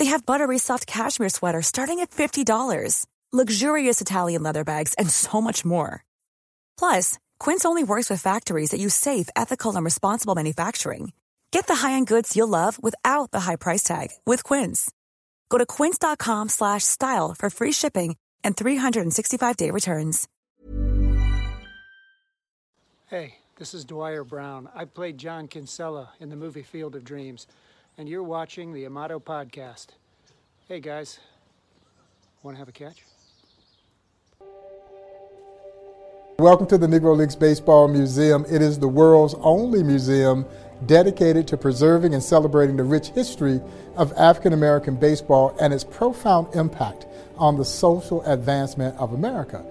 They have buttery soft cashmere sweaters starting at $50, luxurious Italian leather bags, and so much more. Plus, Quince only works with factories that use safe, ethical, and responsible manufacturing. Get the high-end goods you'll love without the high price tag with Quince. Go to quince.com/style for free shipping and 365-day returns. Hey, this is Dwier Brown. I played John Kinsella in the movie Field of Dreams, and you're watching the Amato podcast. Hey guys, want to have a catch? Welcome to the Negro Leagues Baseball Museum. It is the world's only museum dedicated to preserving and celebrating the rich history of African American baseball and its profound impact on the social advancement of America.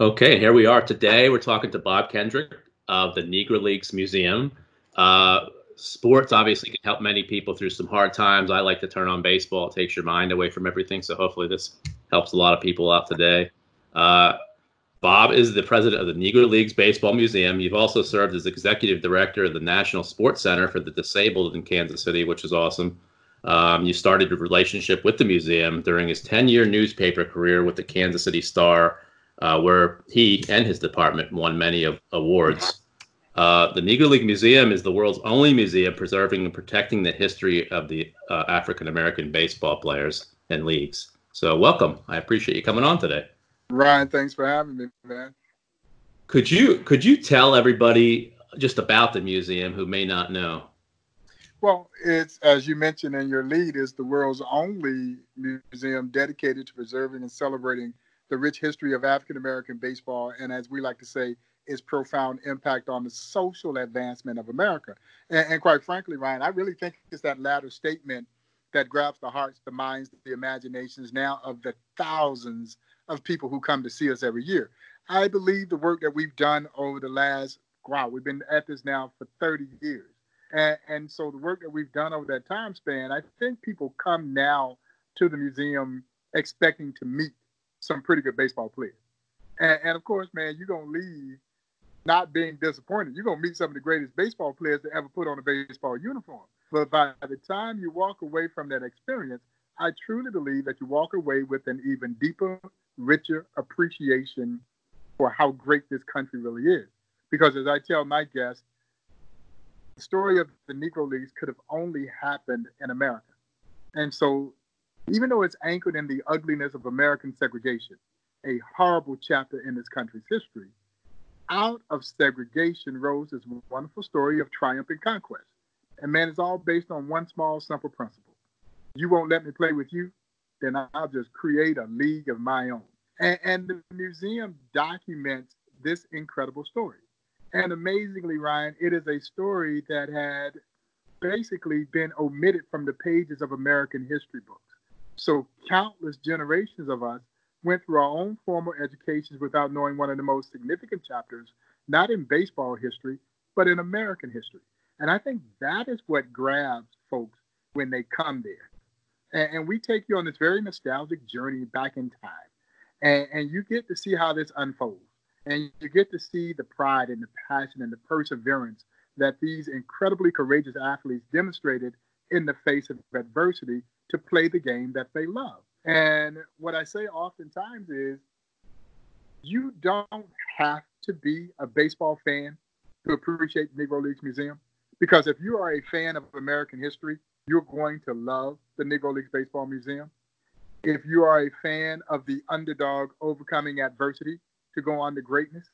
Okay, here we are today. We're talking to Bob Kendrick of the Negro Leagues Museum. Uh, sports obviously can help many people through some hard times. I like to turn on baseball; it takes your mind away from everything. So hopefully, this helps a lot of people out today. Uh, Bob is the president of the Negro Leagues Baseball Museum. You've also served as executive director of the National Sports Center for the Disabled in Kansas City, which is awesome. Um, you started a relationship with the museum during his 10 year newspaper career with the Kansas City Star, uh, where he and his department won many of, awards. Uh, the Negro League Museum is the world's only museum preserving and protecting the history of the uh, African American baseball players and leagues. So, welcome. I appreciate you coming on today. Ryan, thanks for having me, man. Could you could you tell everybody just about the museum who may not know? Well, it's as you mentioned in your lead, is the world's only museum dedicated to preserving and celebrating the rich history of African American baseball, and as we like to say, its profound impact on the social advancement of America. And, and quite frankly, Ryan, I really think it's that latter statement that grabs the hearts, the minds, the imaginations now of the thousands of people who come to see us every year. I believe the work that we've done over the last, wow, we've been at this now for 30 years. And, and so the work that we've done over that time span, I think people come now to the museum expecting to meet some pretty good baseball players. And, and of course, man, you're going to leave not being disappointed. You're going to meet some of the greatest baseball players to ever put on a baseball uniform. But by the time you walk away from that experience, I truly believe that you walk away with an even deeper richer appreciation for how great this country really is. Because as I tell my guests, the story of the Negro Leagues could have only happened in America. And so, even though it's anchored in the ugliness of American segregation, a horrible chapter in this country's history, out of segregation rose this wonderful story of triumph and conquest. And man, it's all based on one small, simple principle. You won't let me play with you, then I'll just create a league of my own. And, and the museum documents this incredible story. And amazingly, Ryan, it is a story that had basically been omitted from the pages of American history books. So countless generations of us went through our own formal educations without knowing one of the most significant chapters, not in baseball history, but in American history. And I think that is what grabs folks when they come there and, and, we take you on this very nostalgic journey back in time. And, and you get to see how this unfolds. And you get to see the pride and the passion and the perseverance that these incredibly courageous athletes demonstrated in the face of adversity to play the game that they love. And what I say oftentimes is you don't have to be a baseball fan to appreciate the Negro Leagues Museum. Because if you are a fan of American history, you're going to love the Negro Leagues Baseball Museum. If you are a fan of the underdog overcoming adversity to go on to greatness,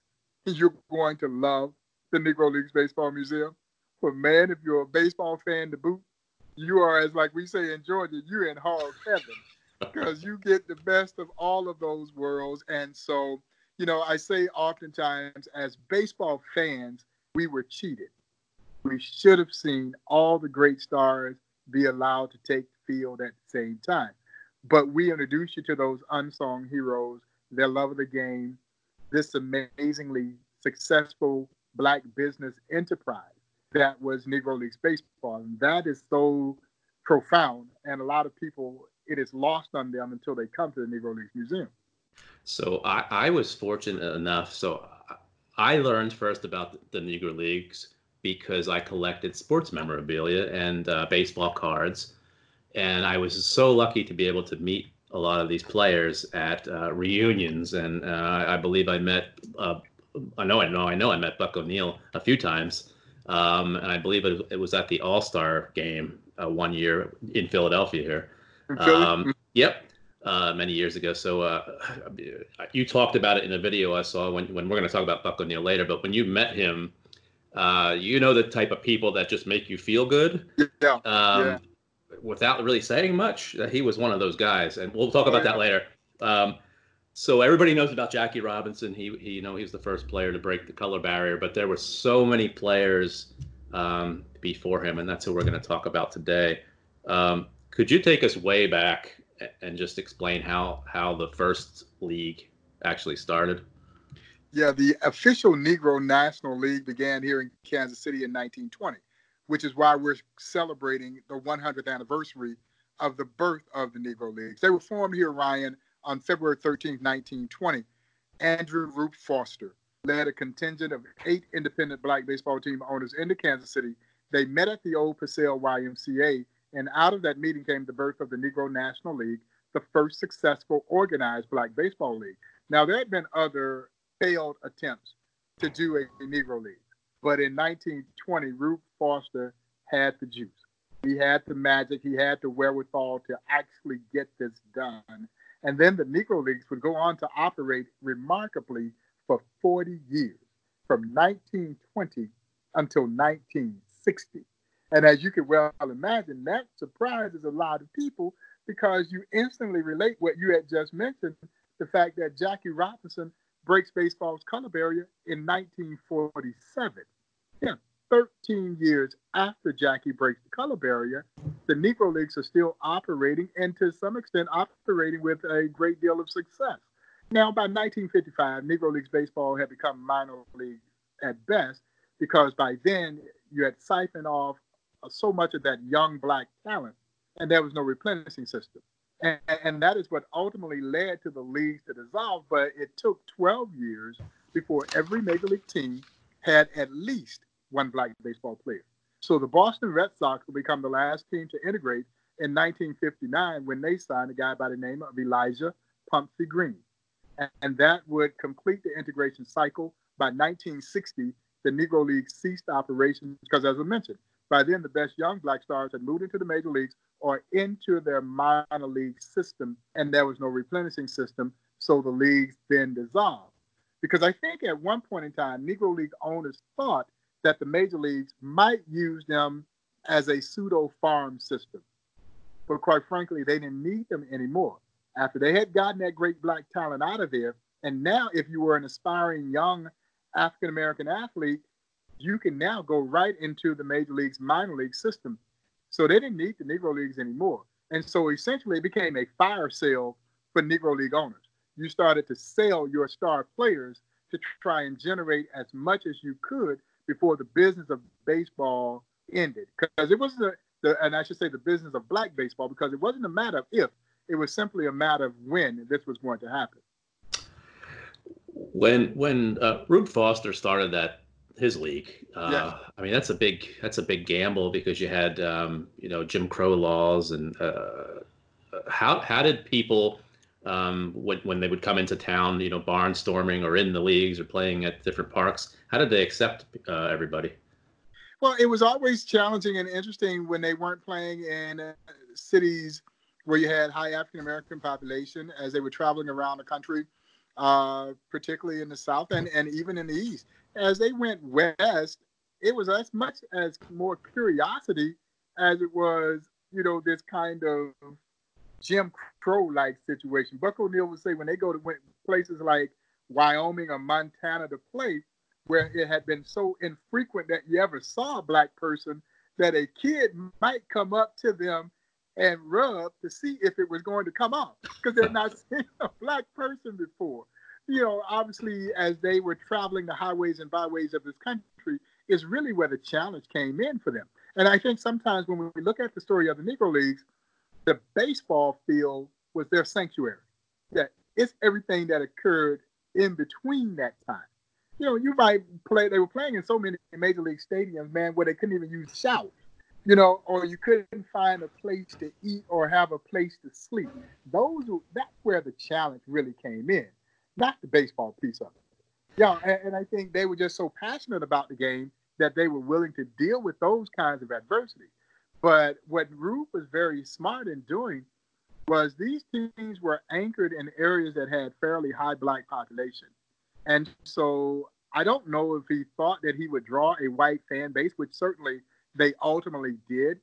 you're going to love the Negro Leagues Baseball Museum. But man, if you're a baseball fan to boot, you are, as like we say in Georgia, you're in hog heaven because you get the best of all of those worlds. And so, you know, I say oftentimes as baseball fans, we were cheated. We should have seen all the great stars be allowed to take the field at the same time. But we introduce you to those unsung heroes, their love of the game, this amazingly successful black business enterprise that was Negro Leagues baseball. And that is so profound. And a lot of people, it is lost on them until they come to the Negro Leagues Museum. So I, I was fortunate enough. So I learned first about the Negro Leagues because I collected sports memorabilia and uh, baseball cards. And I was so lucky to be able to meet a lot of these players at uh, reunions. And uh, I believe I met, uh, I know I know, I know I met Buck O'Neil a few times. Um, and I believe it, it, was at the All Star game uh, one year in Philadelphia here. Um, yep, uh, many years ago. So uh, you talked about it in a video I saw when when we're going to talk about Buck O'Neil later. But when you met him, uh, you know the type of people that just make you feel good. Yeah. Um, yeah. Without really saying much, he was one of those guys, and we'll talk about that later. Um, so everybody knows about Jackie Robinson. He, he, you know, he was the first player to break the color barrier, but there were so many players um, before him, and that's who we're going to talk about today. Um, could you take us way back and just explain how how the first league actually started? Yeah, the official Negro National League began here in Kansas City in 1920, which is why we're celebrating the 100th anniversary of the birth of the Negro Leagues. They were formed here, Ryan, on February 13, 1920, Andrew Rube Foster led a contingent of eight independent black baseball team owners into Kansas City. They met at the old Paseo YMCA, and out of that meeting came the birth of the Negro National League, the first successful organized black baseball league. Now, there had been other failed attempts to do a, Negro League, but in 1920, Rube Foster had the juice. He had the magic, he had the wherewithal to actually get this done. And then the Negro Leagues would go on to operate remarkably for 40 years, from 1920 until 1960. And as you can well imagine, that surprises a lot of people because you instantly relate what you had just mentioned the fact that Jackie Robinson breaks baseball's color barrier in 1947. Yeah, 13 years after Jackie breaks the color barrier, the Negro Leagues are still operating and to some extent operating with a great deal of success. Now, by 1955, Negro Leagues baseball had become minor league at best because by then you had siphoned off so much of that young black talent and there was no replenishing system. And, and that is what ultimately led to the leagues to dissolve. But it took 12 years before every major league team had at least one black baseball player. So the Boston Red Sox will become the last team to integrate in 1959 when they signed a guy by the name of Elijah Pumpsie Green. And that would complete the integration cycle. By 1960, the Negro League ceased operations because, as I mentioned, by then the best young black stars had moved into the major leagues or into their minor league system, and there was no replenishing system. So the leagues then dissolved. Because I think at one point in time, Negro League owners thought that the major leagues might use them as a pseudo farm system. But quite frankly, they didn't need them anymore. After they had gotten that great black talent out of there, and now if you were an aspiring young African American athlete, you can now go right into the major leagues minor league system. So they didn't need the Negro Leagues anymore. And so essentially it became a fire sale for Negro League owners. You started to sell your star players to try and generate as much as you could before the business of baseball ended. Because it wasn't, the, and I should say the business of black baseball, because it wasn't a matter of if, it was simply a matter of when this was going to happen. When when uh, Rube Foster started that his league, uh, yeah. I mean that's a big that's a big gamble because you had um, you know Jim Crow laws and uh, how how did people um, when when they would come into town, you know, barnstorming or in the leagues or playing at different parks? How did they accept uh, everybody? Well, it was always challenging and interesting when they weren't playing in uh, cities where you had high African American population as they were traveling around the country. uh, particularly in the South and, and even in the East. As they went west, it was as much as more curiosity as it was, you know, this kind of Jim Crow like situation. Buck O'Neil would say when they go to places like Wyoming or Montana to play, where it had been so infrequent that you ever saw a black person, that a kid might come up to them and rub to see if it was going to come off because they've not seen a black person before. You know, obviously, as they were traveling the highways and byways of this country, is really where the challenge came in for them. And I think sometimes when we look at the story of the Negro Leagues, the baseball field was their sanctuary. That it's everything that occurred in between that time. You know, you might play, they were playing in so many major league stadiums, man, where they couldn't even use showers you know, or you couldn't find a place to eat or have a place to sleep. Those were that's where the challenge really came in, not the baseball piece of it. Yeah, and, and I think they were just so passionate about the game that they were willing to deal with those kinds of adversity. But what Rube was very smart in doing was these teams were anchored in areas that had fairly high black population. And so I don't know if he thought that he would draw a white fan base, which certainly – they ultimately did.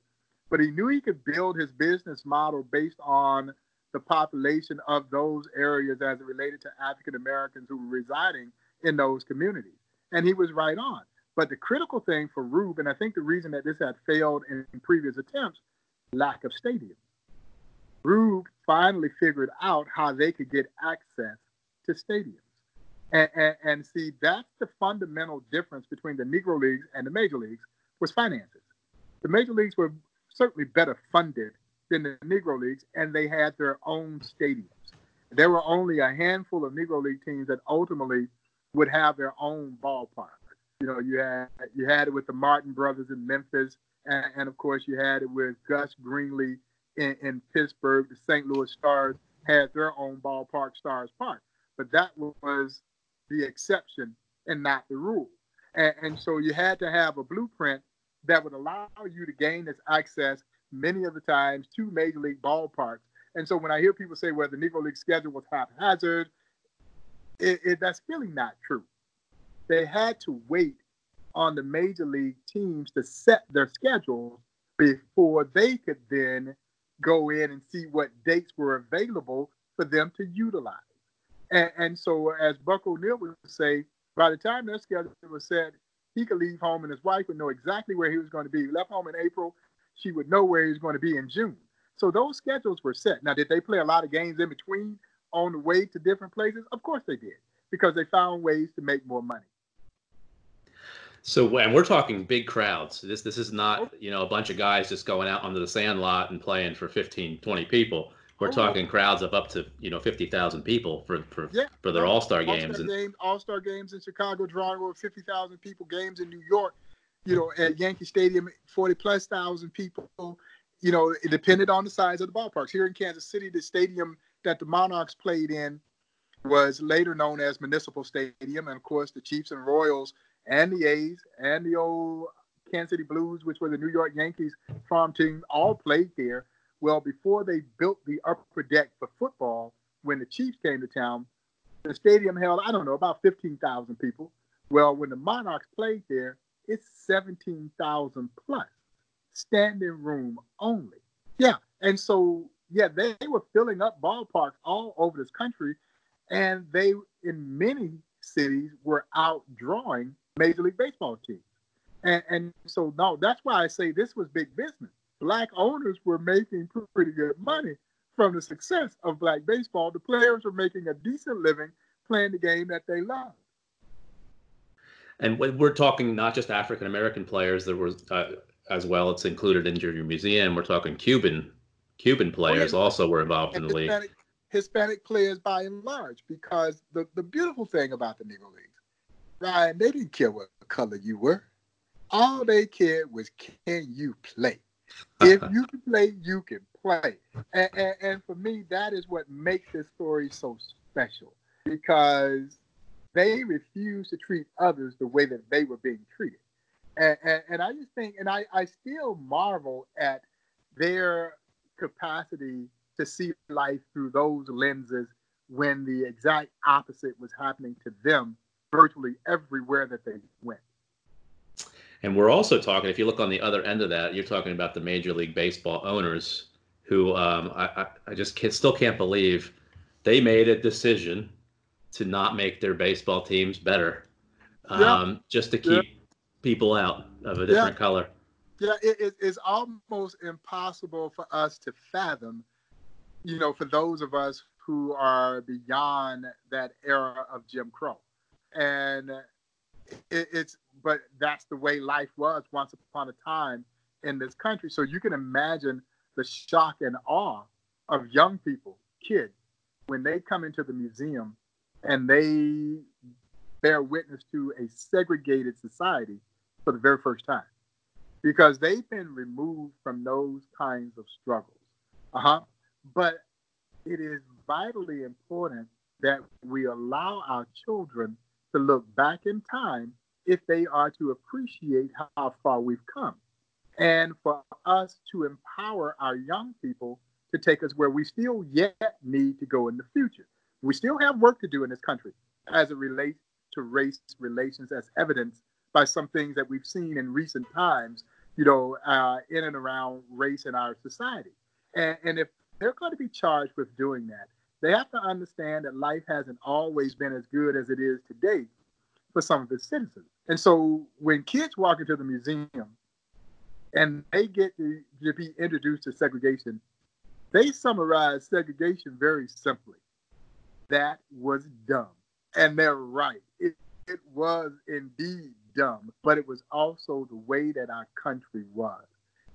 But he knew he could build his business model based on the population of those areas as it related to African Americans who were residing in those communities. And he was right on. But the critical thing for Rube, and I think the reason that this had failed in, previous attempts, lack of stadiums. Rube finally figured out how they could get access to stadiums. And, and, and, see, that's the fundamental difference between the Negro Leagues and the Major Leagues was finances. The major leagues were certainly better funded than the Negro leagues, and they had their own stadiums. There were only a handful of Negro League teams that ultimately would have their own ballpark. You know, you had you had it with the Martin brothers in Memphis, and, and of course you had it with Gus Greenlee in, in Pittsburgh. The St. Louis Stars had their own ballpark, Stars Park, but that was the exception and not the rule. And, and so you had to have a blueprint that would allow you to gain this access many of the times to major league ballparks. And so when I hear people say, well, the Negro League schedule was haphazard, it, it, that's really not true. They had to wait on the major league teams to set their schedules before they could then go in and see what dates were available for them to utilize. And, and so, as Buck O'Neil would say, by the time their schedule was set, he could leave home and his wife would know exactly where he was going to be. He left home in April, she would know where he was going to be in June. So those schedules were set. Now, did they play a lot of games in between on the way to different places? Of course they did, because they found ways to make more money. So, and we're talking big crowds. This this is not, oh. you know, a bunch of guys just going out onto the sand lot and playing for 15, 20 people. We're oh, talking crowds of up to you know fifty thousand people for for, yeah. for their All Star games. All-Star game, All Star games in Chicago, drawing over fifty thousand people. Games in New York, you know, at Yankee Stadium, forty plus thousand people. You know, it depended on the size of the ballparks. Here in Kansas City, the stadium that the Monarchs played in was later known as Municipal Stadium, and of course, the Chiefs and Royals and the A's and the old Kansas City Blues, which were the New York Yankees farm team, all played there. Well, before they built the upper deck for football, when the Chiefs came to town, the stadium held, I don't know, about 15,000 people. Well, when the Monarchs played there, it's 17,000 plus standing room only. Yeah. And so, yeah, they, they were filling up ballparks all over this country. And they, in many cities, were outdrawing Major League Baseball teams. And, and so, no, that's why I say this was big business black owners were making pretty good money from the success of black baseball. The players were making a decent living playing the game that they loved. And we're talking not just African American players, there was uh, as well. It's included in your museum. We're talking Cuban Cuban players oh, yeah. also were involved and in the Hispanic, league. Hispanic players by and large, because the, the beautiful thing about the Negro Leagues, Ryan, they didn't care what color you were. All they cared was can you play? if you can play, you can play. And, and, and, for me, that is what makes this story so special because they refused to treat others the way that they were being treated. And, and, and I just think, and I, I still marvel at their capacity to see life through those lenses when the exact opposite was happening to them virtually everywhere that they went. And we're also talking, if you look on the other end of that, you're talking about the Major League Baseball owners who um, I, I, just can't, still can't believe they made a decision to not make their baseball teams better um, yeah. just to keep yeah. people out of a different yeah. color. Yeah, it, it, it's almost impossible for us to fathom, you know, for those of us who are beyond that era of Jim Crow. And it, it's, but that's the way life was once upon a time in this country. So you can imagine the shock and awe of young people, kids, when they come into the museum and they bear witness to a segregated society for the very first time because they've been removed from those kinds of struggles. Uh-huh. But it is vitally important that we allow our children to look back in time if they are to appreciate how far we've come. And for us to empower our young people to take us where we still yet need to go in the future. We still have work to do in this country as it relates to race relations, as evidenced by some things that we've seen in recent times, you know, uh, in and around race in our society. And, and if they're going to be charged with doing that, they have to understand that life hasn't always been as good as it is today for some of its citizens. And so when kids walk into the museum and they get to, to be introduced to segregation, they summarize segregation very simply. That was dumb. And they're right. It, it was indeed dumb, but it was also the way that our country was.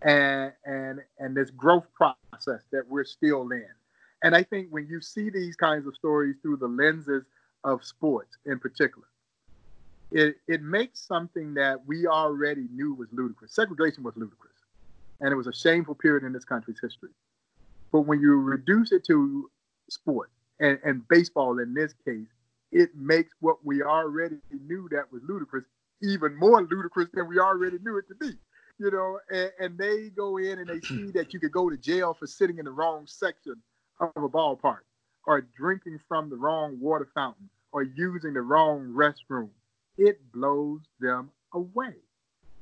And and and this growth process that we're still in. And I think when you see these kinds of stories through the lenses of sports in particular, it, it makes something that we already knew was ludicrous. Segregation was ludicrous. And it was a shameful period in this country's history. But when you reduce it to sport and, and baseball in this case, it makes what we already knew that was ludicrous even more ludicrous than we already knew it to be. You know, and, and they go in and they see that you could go to jail for sitting in the wrong section of a ballpark or drinking from the wrong water fountain or using the wrong restroom it blows them away.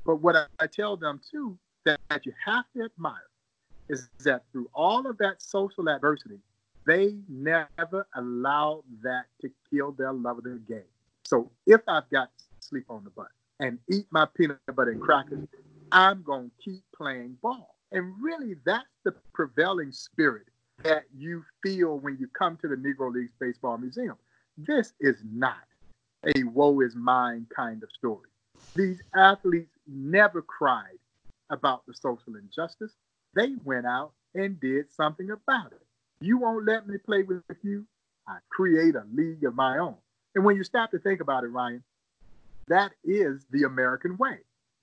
But what I, I tell them too that, that you have to admire is that through all of that social adversity, they never allowed that to kill their love of the game. So if I've got to sleep on the bus and eat my peanut butter and crackers, I'm going to keep playing ball. And really, that's the prevailing spirit that you feel when you come to the Negro Leagues Baseball Museum. This is not a woe is mine kind of story. These athletes never cried about the social injustice. They went out and did something about it. You won't let me play with you. I create a league of my own. And when you stop to think about it, Ryan, that is the American way.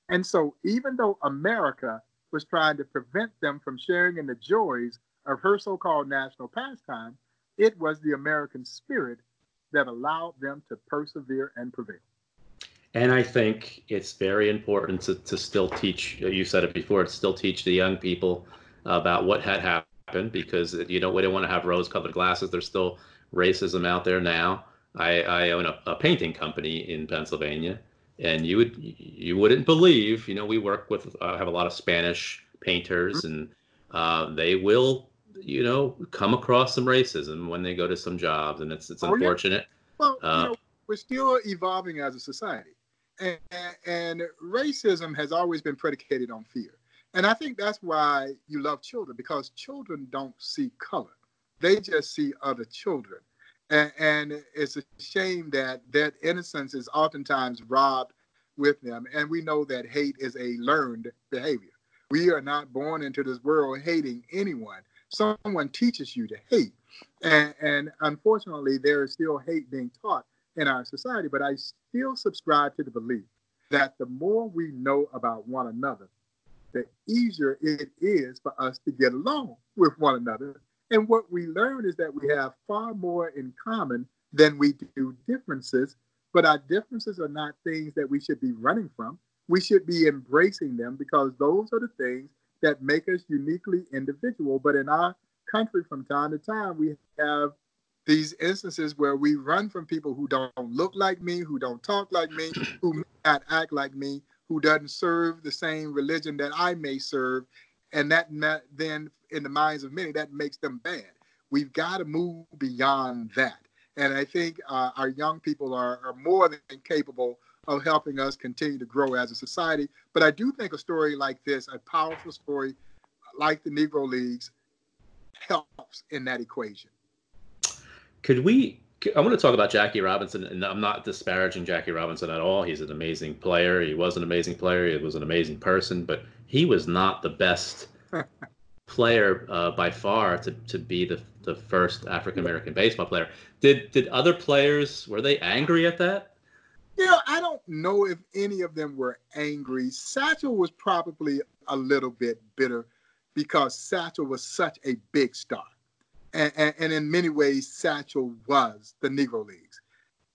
And so, even though America was trying to prevent them from sharing in the joys of her so called national pastime, it was the American spirit that allowed them to persevere and prevail. And I think it's very important to, to still teach, you said it before, to still teach the young people about what had happened because you know we don't want to have rose colored glasses. There's still racism out there now. I, I own a, a, painting company in Pennsylvania, and you would you wouldn't believe. You know, we work with uh, have a lot of Spanish painters, and uh, they will you know, come across some racism when they go to some jobs, and it's it's oh, unfortunate. Yeah. Well, uh, you know, we're still evolving as a society, and, and racism has always been predicated on fear. And I think that's why you love children because children don't see color; they just see other children. And, and it's a shame that that innocence is oftentimes robbed with them. And we know that hate is a learned behavior. We are not born into this world hating anyone someone teaches you to hate. And, and unfortunately, there is still hate being taught in our society, but I still subscribe to the belief that the more we know about one another, the easier it is for us to get along with one another. And what we learn is that we have far more in common than we do differences, but our differences are not things that we should be running from. We should be embracing them because those are the things that make us uniquely individual. But in our country, from time to time, we have these instances where we run from people who don't look like me, who don't talk like me, who may not act like me, who doesn't serve the same religion that I may serve, and that, then in the minds of many that makes them bad. We've got to move beyond that, and I think uh, our young people are, are more than capable of helping us continue to grow as a society. But I do think a story like this, a powerful story like the Negro Leagues, helps in that equation. Could we? I want to talk about Jackie Robinson, and I'm not disparaging Jackie Robinson at all. He's an amazing player. He was an amazing player. He was an amazing person, but he was not the best player uh, by far to, to be the, the first African American baseball player. Did did other players were they angry at that? You know, I don't know if any of them were angry. Satchel was probably a little bit bitter because Satchel was such a big star. And, and, in many ways, Satchel was the Negro Leagues.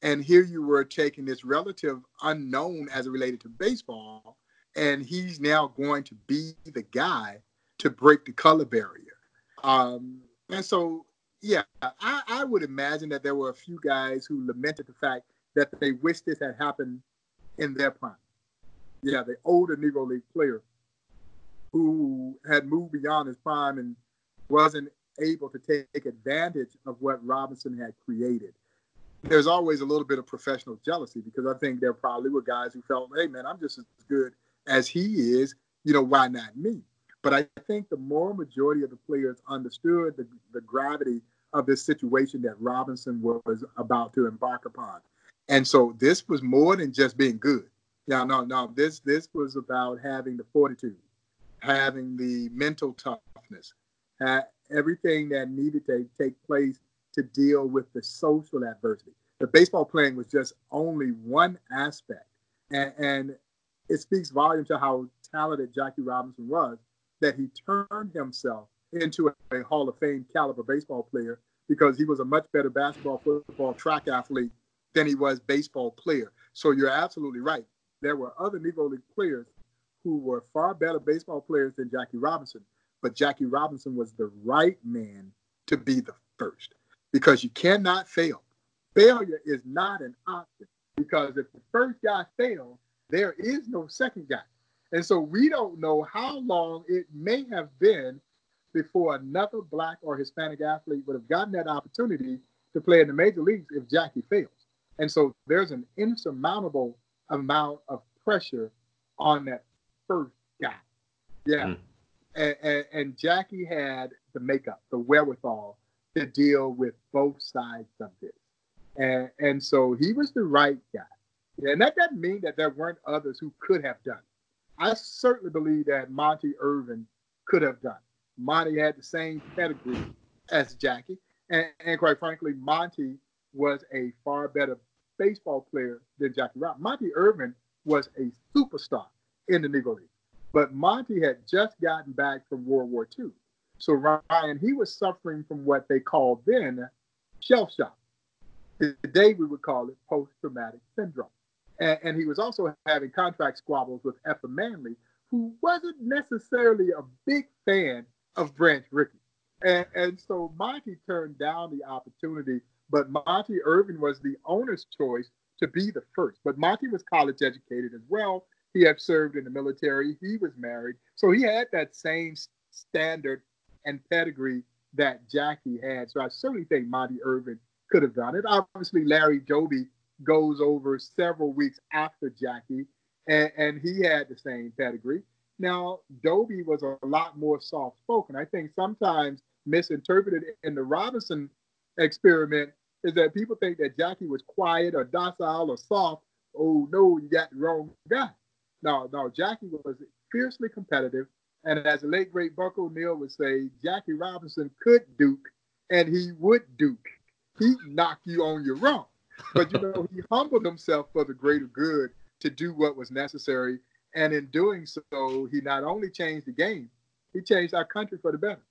And here you were taking this relative unknown as it related to baseball, and he's now going to be the guy to break the color barrier. Um, and so, yeah, I, I would imagine that there were a few guys who lamented the fact that they wish this had happened in their prime. Yeah, the older Negro League player who had moved beyond his prime and wasn't able to take advantage of what Robinson had created. There's always a little bit of professional jealousy because I think there probably were guys who felt, hey, man, I'm just as good as he is. You know, why not me? But I think the more majority of the players understood the, the gravity of this situation that Robinson was about to embark upon. And so this was more than just being good. Yeah, no, no. This this was about having the fortitude, having the mental toughness, everything that needed to take place to deal with the social adversity. The baseball playing was just only one aspect. And, and it speaks volume to how talented Jackie Robinson was that he turned himself into a, a Hall of Fame caliber baseball player because he was a much better basketball, football, track athlete than he was baseball player. So you're absolutely right. There were other Negro League players who were far better baseball players than Jackie Robinson, but Jackie Robinson was the right man to be the first because you cannot fail. Failure is not an option because if the first guy fails, there is no second guy. And so we don't know how long it may have been before another black or Hispanic athlete would have gotten that opportunity to play in the major leagues if Jackie fails. And so there's an insurmountable amount of pressure on that first guy. Yeah. Mm and, and, Jackie had the makeup, the wherewithal to deal with both sides of this. And, and so he was the right guy. And that doesn't mean that there weren't others who could have done. I certainly believe that Monte Irvin could have done. Monte had the same pedigree as Jackie. And, and quite frankly, Monte was a far better baseball player than Jackie Robinson. Monte Irvin was a superstar in the Negro League. But Monte had just gotten back from World War II. So Ryan, he was suffering from what they called then shell shock. Today we would call it post-traumatic syndrome. And, and, he was also having contract squabbles with Effa Manley, who wasn't necessarily a big fan of Branch Rickey. And, and so Monte turned down the opportunity, but Monte Irvin was the owner's choice to be the first. But Monte was college educated as well, he had served in the military. He was married. So he had that same standard and pedigree that Jackie had. So I certainly think Monte Irvin could have done it. Obviously, Larry Doby goes over several weeks after Jackie, and, and he had the same pedigree. Now, Doby was a lot more soft spoken. I think sometimes misinterpreted in the Robinson experiment is that people think that Jackie was quiet or docile or soft. Oh, no, you got the wrong guy. No, no, Jackie was fiercely competitive. And as the late great Buck O'Neil would say, Jackie Robinson could duke and he would duke. He'd knock you on your rump. But you know, he humbled himself for the greater good to do what was necessary. And in doing so, he not only changed the game, he changed our country for the better.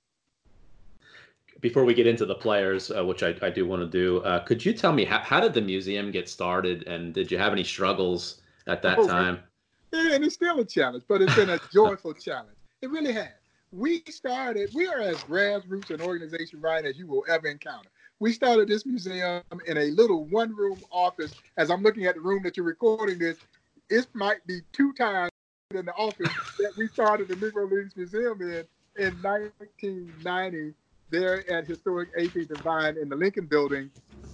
Before we get into the players, uh, which I, I, do want to do, uh, could you tell me how, how did the museum get started and did you have any struggles at that oh, time? And it's still a challenge, but it's been a joyful challenge. It really has. We started, we are as grassroots an organization, right, as you will ever encounter. We started this museum in a little one room office. As I'm looking at the room that you're recording this, it might be two times in the office that we started the Negro Leagues Museum in in 1990 there at historic 18th and Vine in the Lincoln Building.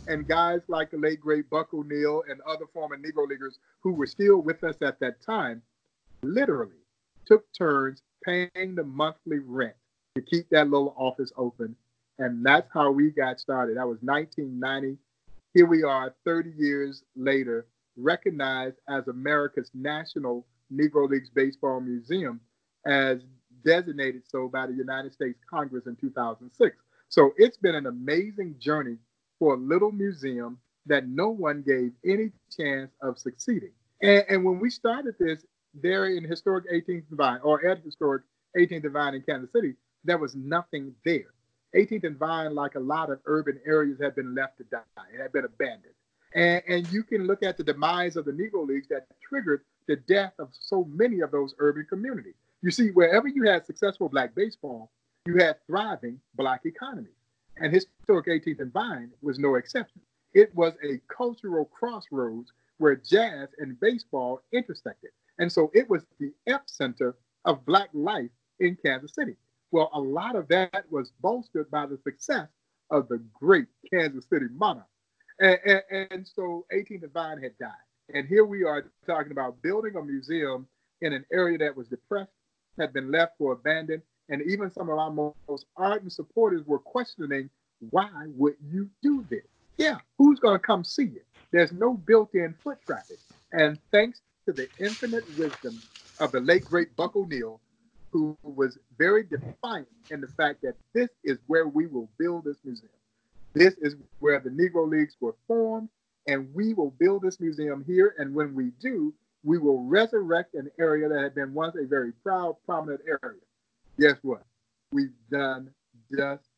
And guys like the late great Buck O'Neil and other former Negro Leaguers who were still with us at that time literally took turns paying the monthly rent to keep that little office open. And that's how we got started. That was 1990. Here we are 30 years later, recognized as America's National Negro Leagues Baseball Museum as designated so by the United States Congress in 2006. So it's been an amazing journey for a little museum that no one gave any chance of succeeding. And, and when we started this there in historic 18th and Vine, or at historic 18th and Vine in Kansas City, there was nothing there. 18th and Vine, like a lot of urban areas, had been left to die. It had been abandoned. And, and you can look at the demise of the Negro Leagues that triggered the death of so many of those urban communities. You see, wherever you had successful black baseball, you had thriving black economies. And historic 18th and Vine was no exception. It was a cultural crossroads where jazz and baseball intersected. And so it was the epicenter of black life in Kansas City. Well, a lot of that was bolstered by the success of the great Kansas City Monarch. And, and, and so 18th and Vine had died. And here we are talking about building a museum in an area that was depressed, had been left for abandoned, and even some of our most ardent supporters were questioning, why would you do this? Yeah, who's going to come see it? There's no built-in foot traffic. And thanks to the infinite wisdom of the late great Buck O'Neil, who was very defiant in the fact that this is where we will build this museum. This is where the Negro Leagues were formed, and we will build this museum here. And when we do, we will resurrect an area that had been once a very proud, prominent area. Guess what? We've done just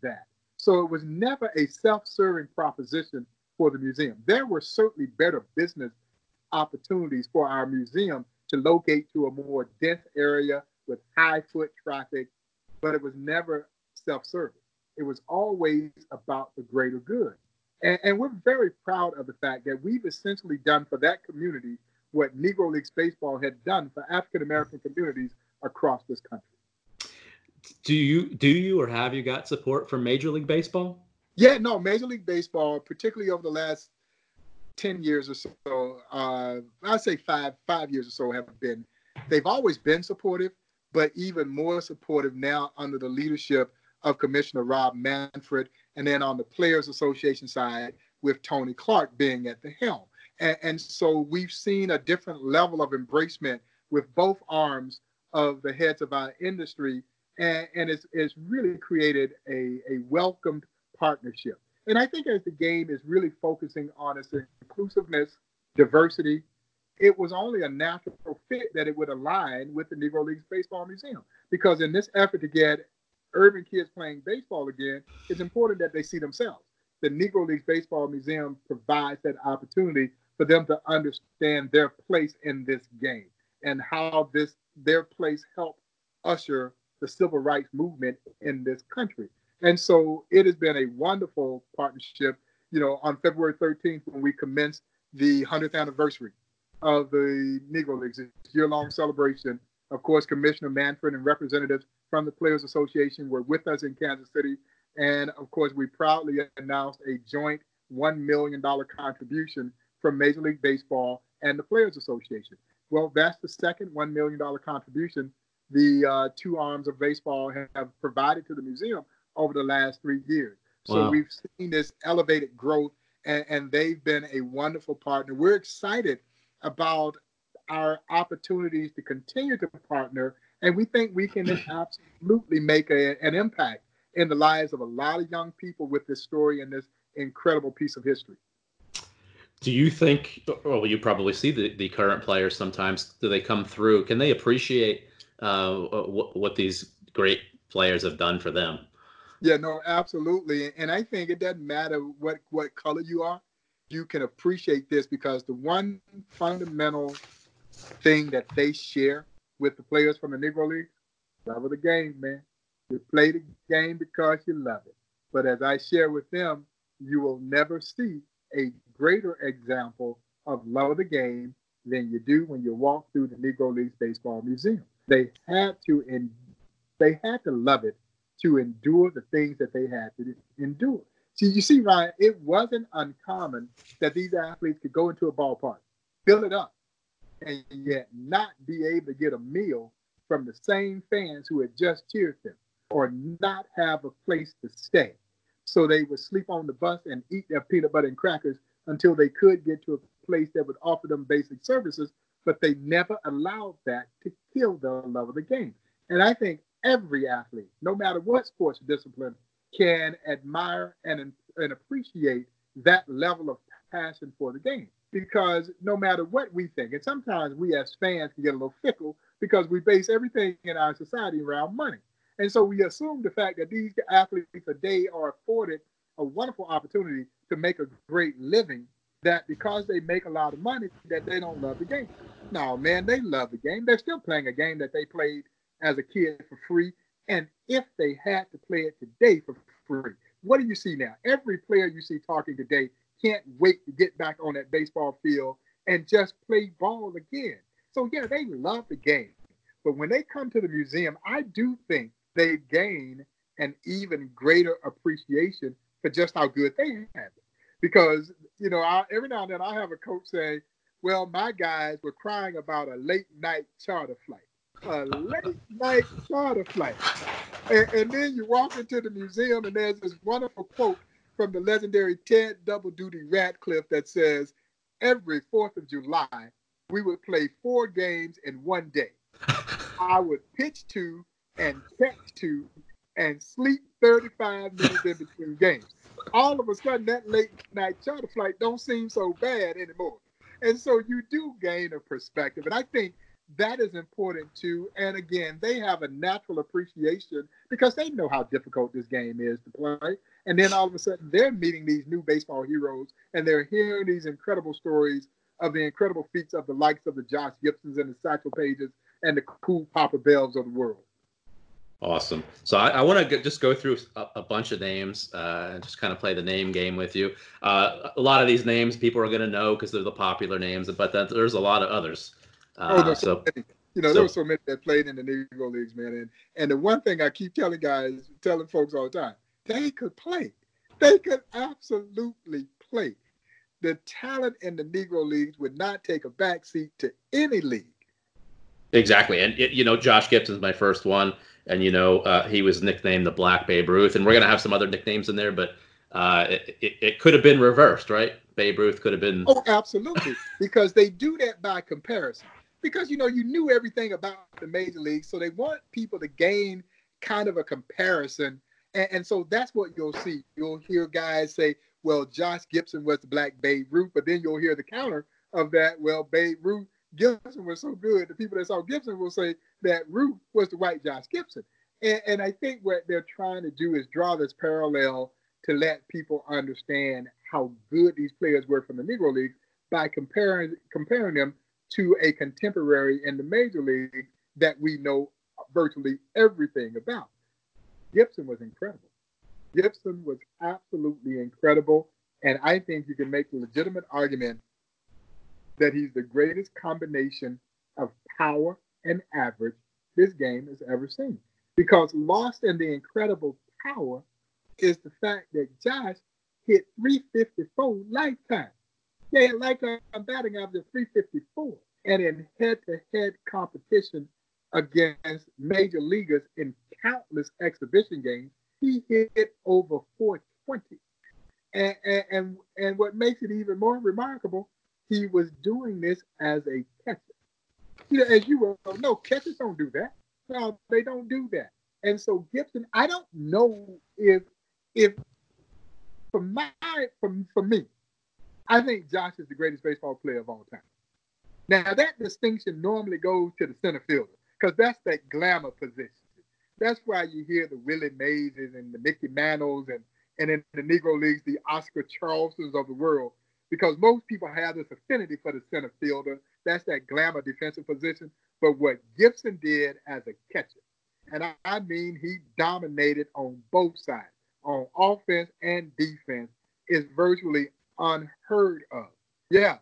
that. So it was never a self serving proposition for the museum. There were certainly better business opportunities for our museum to locate to a more dense area with high foot traffic, but it was never self serving. It was always about the greater good. And, and, we're very proud of the fact that we've essentially done for that community what Negro Leagues Baseball had done for African American communities across this country. Do you do you or have you got support from Major League Baseball? Yeah, no, Major League Baseball, particularly over the last ten years or so, uh, I'd say five five years or so, have been. They've always been supportive, but even more supportive now under the leadership of Commissioner Rob Manfred, and then on the Players Association side with Tony Clark being at the helm. And, and so we've seen a different level of embracement with both arms of the heads of our industry. And, and it's, it's really created a, a welcomed partnership. And I think as the game is really focusing on its inclusiveness, diversity, it was only a natural fit that it would align with the Negro Leagues Baseball Museum. Because in this effort to get urban kids playing baseball again, it's important that they see themselves. The Negro Leagues Baseball Museum provides that opportunity for them to understand their place in this game and how this their place helped usher the civil rights movement in this country. And so it has been a wonderful partnership. You know, on February 13th, when we commenced the 100th anniversary of the Negro Leagues, year-long celebration. Of course, Commissioner Manfred and representatives from the Players Association were with us in Kansas City. And of course, we proudly announced a joint $1 million contribution from Major League Baseball and the Players Association. Well, that's the second $1 million contribution the uh, two arms of baseball have provided to the museum over the last three years. So wow. we've seen this elevated growth, and, and they've been a wonderful partner. We're excited about our opportunities to continue to partner, and we think we can absolutely make a, an impact in the lives of a lot of young people with this story and this incredible piece of history. Do you think, well, you probably see the, the current players sometimes, do they come through? Can they appreciate uh, what, what these great players have done for them? Yeah, no, absolutely. And I think it doesn't matter what, what color you are, you can appreciate this because the one fundamental thing that they share with the players from the Negro League, love of the game, man. You play the game because you love it. But as I share with them, you will never see a greater example of love of the game than you do when you walk through the Negro Leagues Baseball Museum. They had to in, they had to love it to endure the things that they had to endure. See, you see, Ryan, it wasn't uncommon that these athletes could go into a ballpark, fill it up, and yet not be able to get a meal from the same fans who had just cheered them or not have a place to stay. So they would sleep on the bus and eat their peanut butter and crackers until they could get to a place that would offer them basic services, but they never allowed that to kill the love of the game. And I think every athlete, no matter what sports discipline, can admire and, and appreciate that level of passion for the game. Because no matter what we think, and sometimes we as fans can get a little fickle because we base everything in our society around money. And so we assume the fact that these athletes today are afforded a wonderful opportunity to make a great living, that because they make a lot of money, that they don't love the game. No, man, they love the game. They're still playing a game that they played as a kid for free. And if they had to play it today for free, what do you see now? Every player you see talking today can't wait to get back on that baseball field and just play ball again. So, yeah, they love the game. But when they come to the museum, I do think they gain an even greater appreciation for just how good they have it. Because, you know, I, every now and then I have a coach say, well, my guys were crying about a late night charter flight. A late night charter flight. And, and then you walk into the museum and there's this wonderful quote from the legendary Ted Double Duty Radcliffe that says, every 4th of July, we would play four games in one day. I would pitch two and catch two and sleep 35 minutes in between games. All of a sudden, that late night charter flight don't seem so bad anymore. And so you do gain a perspective. And I think that is important too. And again, they have a natural appreciation because they know how difficult this game is to play. And then all of a sudden, they're meeting these new baseball heroes and they're hearing these incredible stories of the incredible feats of the likes of the Josh Gibsons and the Satchel Paiges and the cool Papa Bells of the world. Awesome. So I, I want to just go through a, a bunch of names uh, and just kind of play the name game with you. Uh, a lot of these names people are going to know because they're the popular names, but that, there's a lot of others. Uh, oh, so, so you know, so, there were so many that played in the Negro Leagues, man. And and the one thing I keep telling guys, telling folks all the time, they could play. They could absolutely play. The talent in the Negro Leagues would not take a backseat to any league. Exactly, and it, you know, Josh Gibson's my first one and you know uh, he was nicknamed the Black Babe Ruth, and we're gonna have some other nicknames in there, but uh, it, it, it could have been reversed, right? Babe Ruth could have been. Oh, absolutely, because they do that by comparison. Because you know you knew everything about the major leagues, so they want people to gain kind of a comparison, and, and so that's what you'll see. You'll hear guys say, "Well, Josh Gibson was the Black Babe Ruth," but then you'll hear the counter of that. Well, Babe Ruth Gibson was so good, the people that saw Gibson will say that Ruth was the white Josh Gibson. And, and I think what they're trying to do is draw this parallel to let people understand how good these players were from the Negro League by comparing comparing them to a contemporary in the major league that we know virtually everything about. Gibson was incredible. Gibson was absolutely incredible. And I think you can make the legitimate argument that he's the greatest combination of power and average this game has ever seen. Because lost in the incredible power is the fact that Josh hit 354 lifetime. Yeah, lifetime batting average of 354. And in head to head competition against major leaguers in countless exhibition games, he hit over 420. And, and, and, and what makes it even more remarkable he was doing this as a catcher. You know, as you well know, catchers don't do that. No, they don't do that. And so Gibson, I don't know if if for my from for me, I think Josh is the greatest baseball player of all time. Now that distinction normally goes to the center fielder because that's that glamour position. That's why you hear the Willie Mayses and the Mickey Mantles and and in the Negro Leagues the Oscar Charlestons of the world because most people have this affinity for the center fielder. That's that glamour defensive position. But what Gibson did as a catcher, and I, I mean he dominated on both sides. on offense and defense is virtually unheard of. Yeah.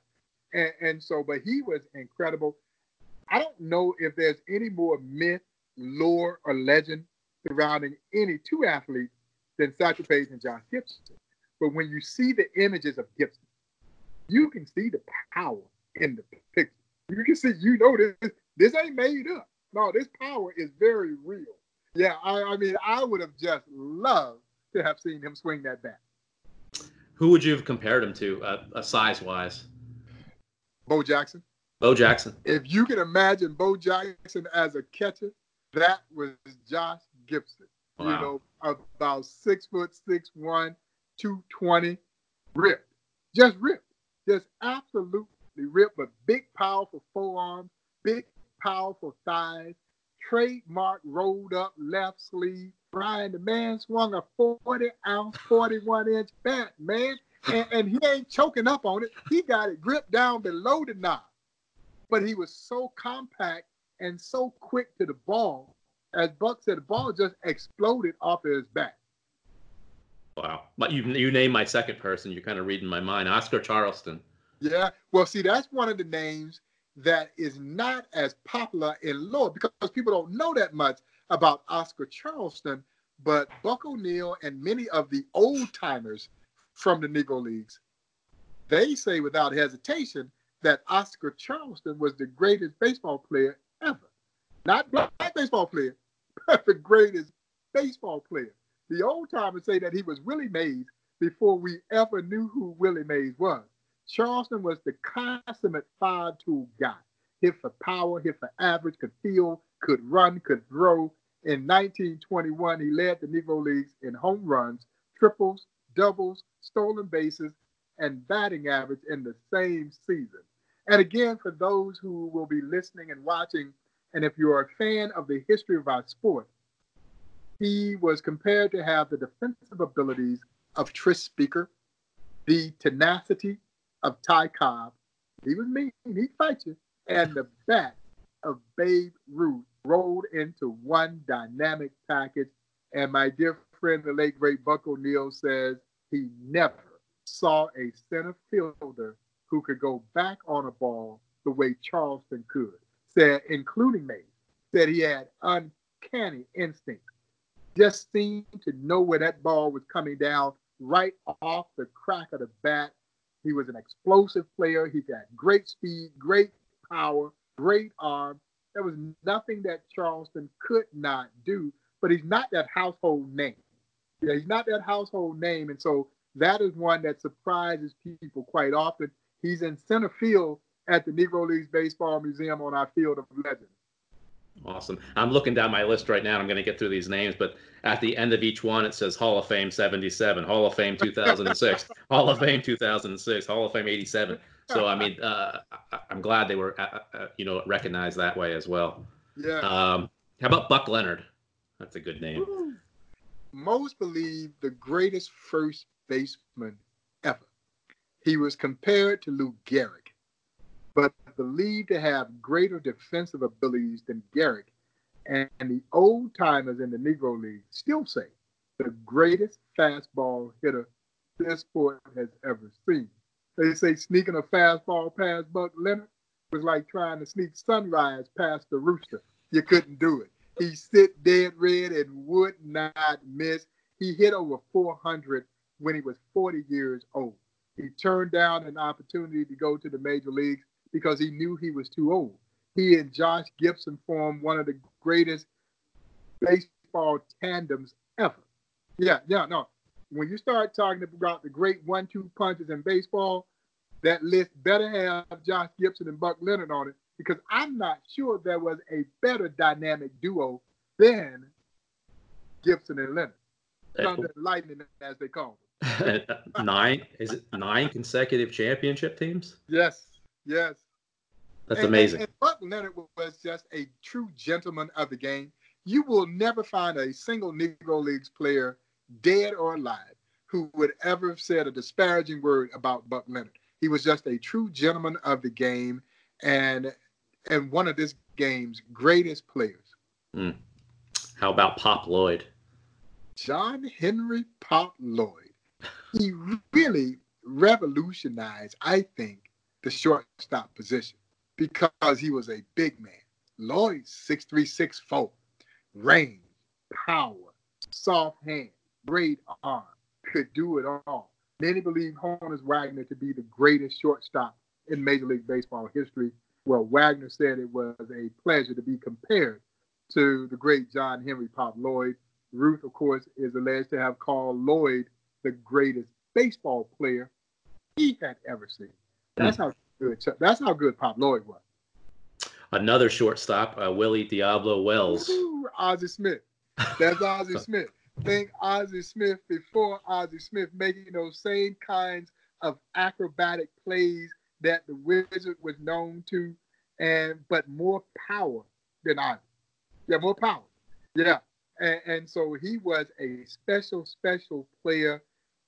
And, and so, but he was incredible. I don't know if there's any more myth, lore, or legend surrounding any two athletes than Satchel Paige and Josh Gibson. But when you see the images of Gibson, you can see the power in the picture. You can see, you know, this this ain't made up. No, this power is very real. Yeah, I, I mean, I would have just loved to have seen him swing that bat. Who would you have compared him to, uh, uh size wise? Bo Jackson. Bo Jackson. If you can imagine Bo Jackson as a catcher, that was Josh Gibson. Wow. You know, about six foot six one, two twenty, ripped, just ripped, just absolutely ripped, but big, powerful forearms, big, powerful thighs, trademark rolled up left sleeve. Brian, the man swung a 40 ounce, 41 inch bat, man. And, and, he ain't choking up on it. He got it gripped down below the knob. But he was so compact and so quick to the ball. As Buck said, the ball just exploded off of his back. Wow. You you named my second person. You're kind of reading my mind. Oscar Charleston. Yeah. Well, see, that's one of the names that is not as popular in lore because people don't know that much about Oscar Charleston. But Buck O'Neil and many of the old timers from the Negro Leagues, they say without hesitation that Oscar Charleston was the greatest baseball player ever. Not black baseball player, but the greatest baseball player. The old timers say that he was Willie Mays before we ever knew who Willie Mays was. Charleston was the consummate five tool guy. Hit for power, hit for average, could field, could run, could throw. In 1921, he led the Negro Leagues in home runs, triples, doubles, stolen bases, and batting average in the same season. And again, for those who will be listening and watching, and if you're a fan of the history of our sport, he was compared to have the defensive abilities of Tris Speaker, the tenacity of Ty Cobb. He was mean, he'd fight you. And the bat of Babe Ruth rolled into one dynamic package. And my dear friend, the late great Buck O'Neil, says he never saw a center fielder who could go back on a ball the way Charleston could. Said, including me, said he had uncanny instinct. Just seemed to know where that ball was coming down right off the crack of the bat he was an explosive player. He had great speed, great power, great arm. There was nothing that Charleston could not do, but he's not that household name. Yeah, he's not that household name. And so that is one that surprises people quite often. He's in center field at the Negro Leagues Baseball Museum on our field of legends. Awesome. I'm looking down my list right now. I'm going to get through these names, but at the end of each one, it says Hall of Fame 77, Hall of Fame 2006, Hall of Fame 2006, Hall of Fame 87. So, I mean, uh, I'm glad they were, uh, uh, you know, recognized that way as well. Yeah. Um, how about Buck Leonard? That's a good name. Most believe the greatest first baseman ever. He was compared to Lou Gehrig, believed to have greater defensive abilities than Gehrig. And the old timers in the Negro League still say the greatest fastball hitter this sport has ever seen. They say sneaking a fastball past Buck Leonard was like trying to sneak sunrise past the rooster. You couldn't do it. He sit dead red and would not miss. He hit over 400 when he was 40 years old. He turned down an opportunity to go to the major leagues because he knew he was too old. He and Josh Gibson formed one of the greatest baseball tandems ever. Yeah, yeah, no. When you start talking about the great one-two punches in baseball, that list better have Josh Gibson and Buck Leonard on it because I'm not sure there was a better dynamic duo than Gibson and Leonard. Thunder and lightning, as they call them. nine is it nine consecutive championship teams? Yes, yes. That's and, amazing. And, and Buck Leonard was just a true gentleman of the game. You will never find a single Negro Leagues player, dead or alive, who would ever have said a disparaging word about Buck Leonard. He was just a true gentleman of the game and and one of this game's greatest players. Mm. How about Pop Lloyd? John Henry Pop Lloyd. He really revolutionized, I think, the shortstop position because he was a big man. Lloyd, six three, six four, range, power, soft hand, great arm, could do it all. Many believe Honus Wagner to be the greatest shortstop in Major League Baseball history. Well, Wagner said it was a pleasure to be compared to the great John Henry Pop Lloyd. Ruth, of course, is alleged to have called Lloyd the greatest baseball player he had ever seen. That's mm. how good. That's how good Pop Lloyd was. Another shortstop, uh, Willie Diablo Wells. Ooh, Ozzie Smith. That's Ozzie Smith. Think Ozzie Smith before Ozzie Smith making those same kinds of acrobatic plays that the Wizard was known to, and but more power than Ozzie. Yeah, more power. Yeah. And, and so he was a special, special player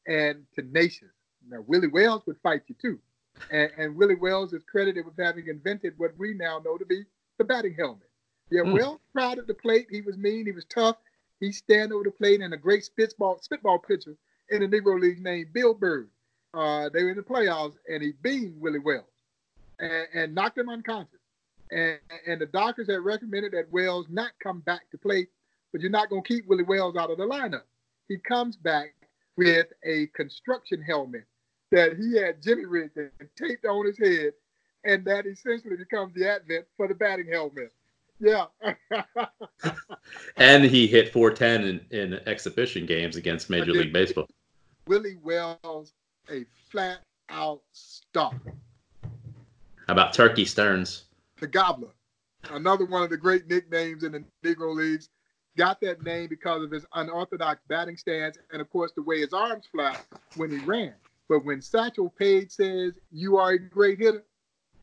and tenacious. Now, Willie Wells would fight you too. And, and Willie Wells is credited with having invented what we now know to be the batting helmet. Yeah, mm. Wells proud of the plate. He was mean. He was tough. He stand over the plate and a great spitball spitball pitcher in the Negro League named Bill Byrd. Uh, they were in the playoffs and he beat Willie Wells and, and knocked him unconscious. And, and the doctors had recommended that Wells not come back to play, but you're not going to keep Willie Wells out of the lineup. He comes back with a construction helmet that he had Jimmy rigged and taped on his head, and that essentially becomes the advent for the batting helmet. Yeah. and he hit 410 in, in exhibition games against Major League Baseball. Willie Wells, a flat out star. How about Turkey Stearnes? The Gobbler, another one of the great nicknames in the Negro Leagues. Got that name because of his unorthodox batting stance and, of course, the way his arms flapped when he ran. But when Satchel Paige says you are a great hitter,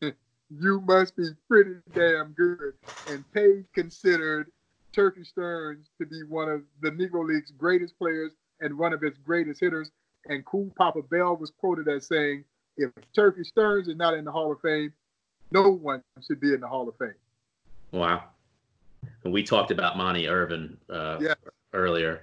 you must be pretty damn good. And Paige considered Turkey Stearnes to be one of the Negro League's greatest players and one of its greatest hitters. And Cool Papa Bell was quoted as saying, if Turkey Stearnes is not in the Hall of Fame, no one should be in the Hall of Fame. Wow. And we talked about Monte Irvin uh, yeah. earlier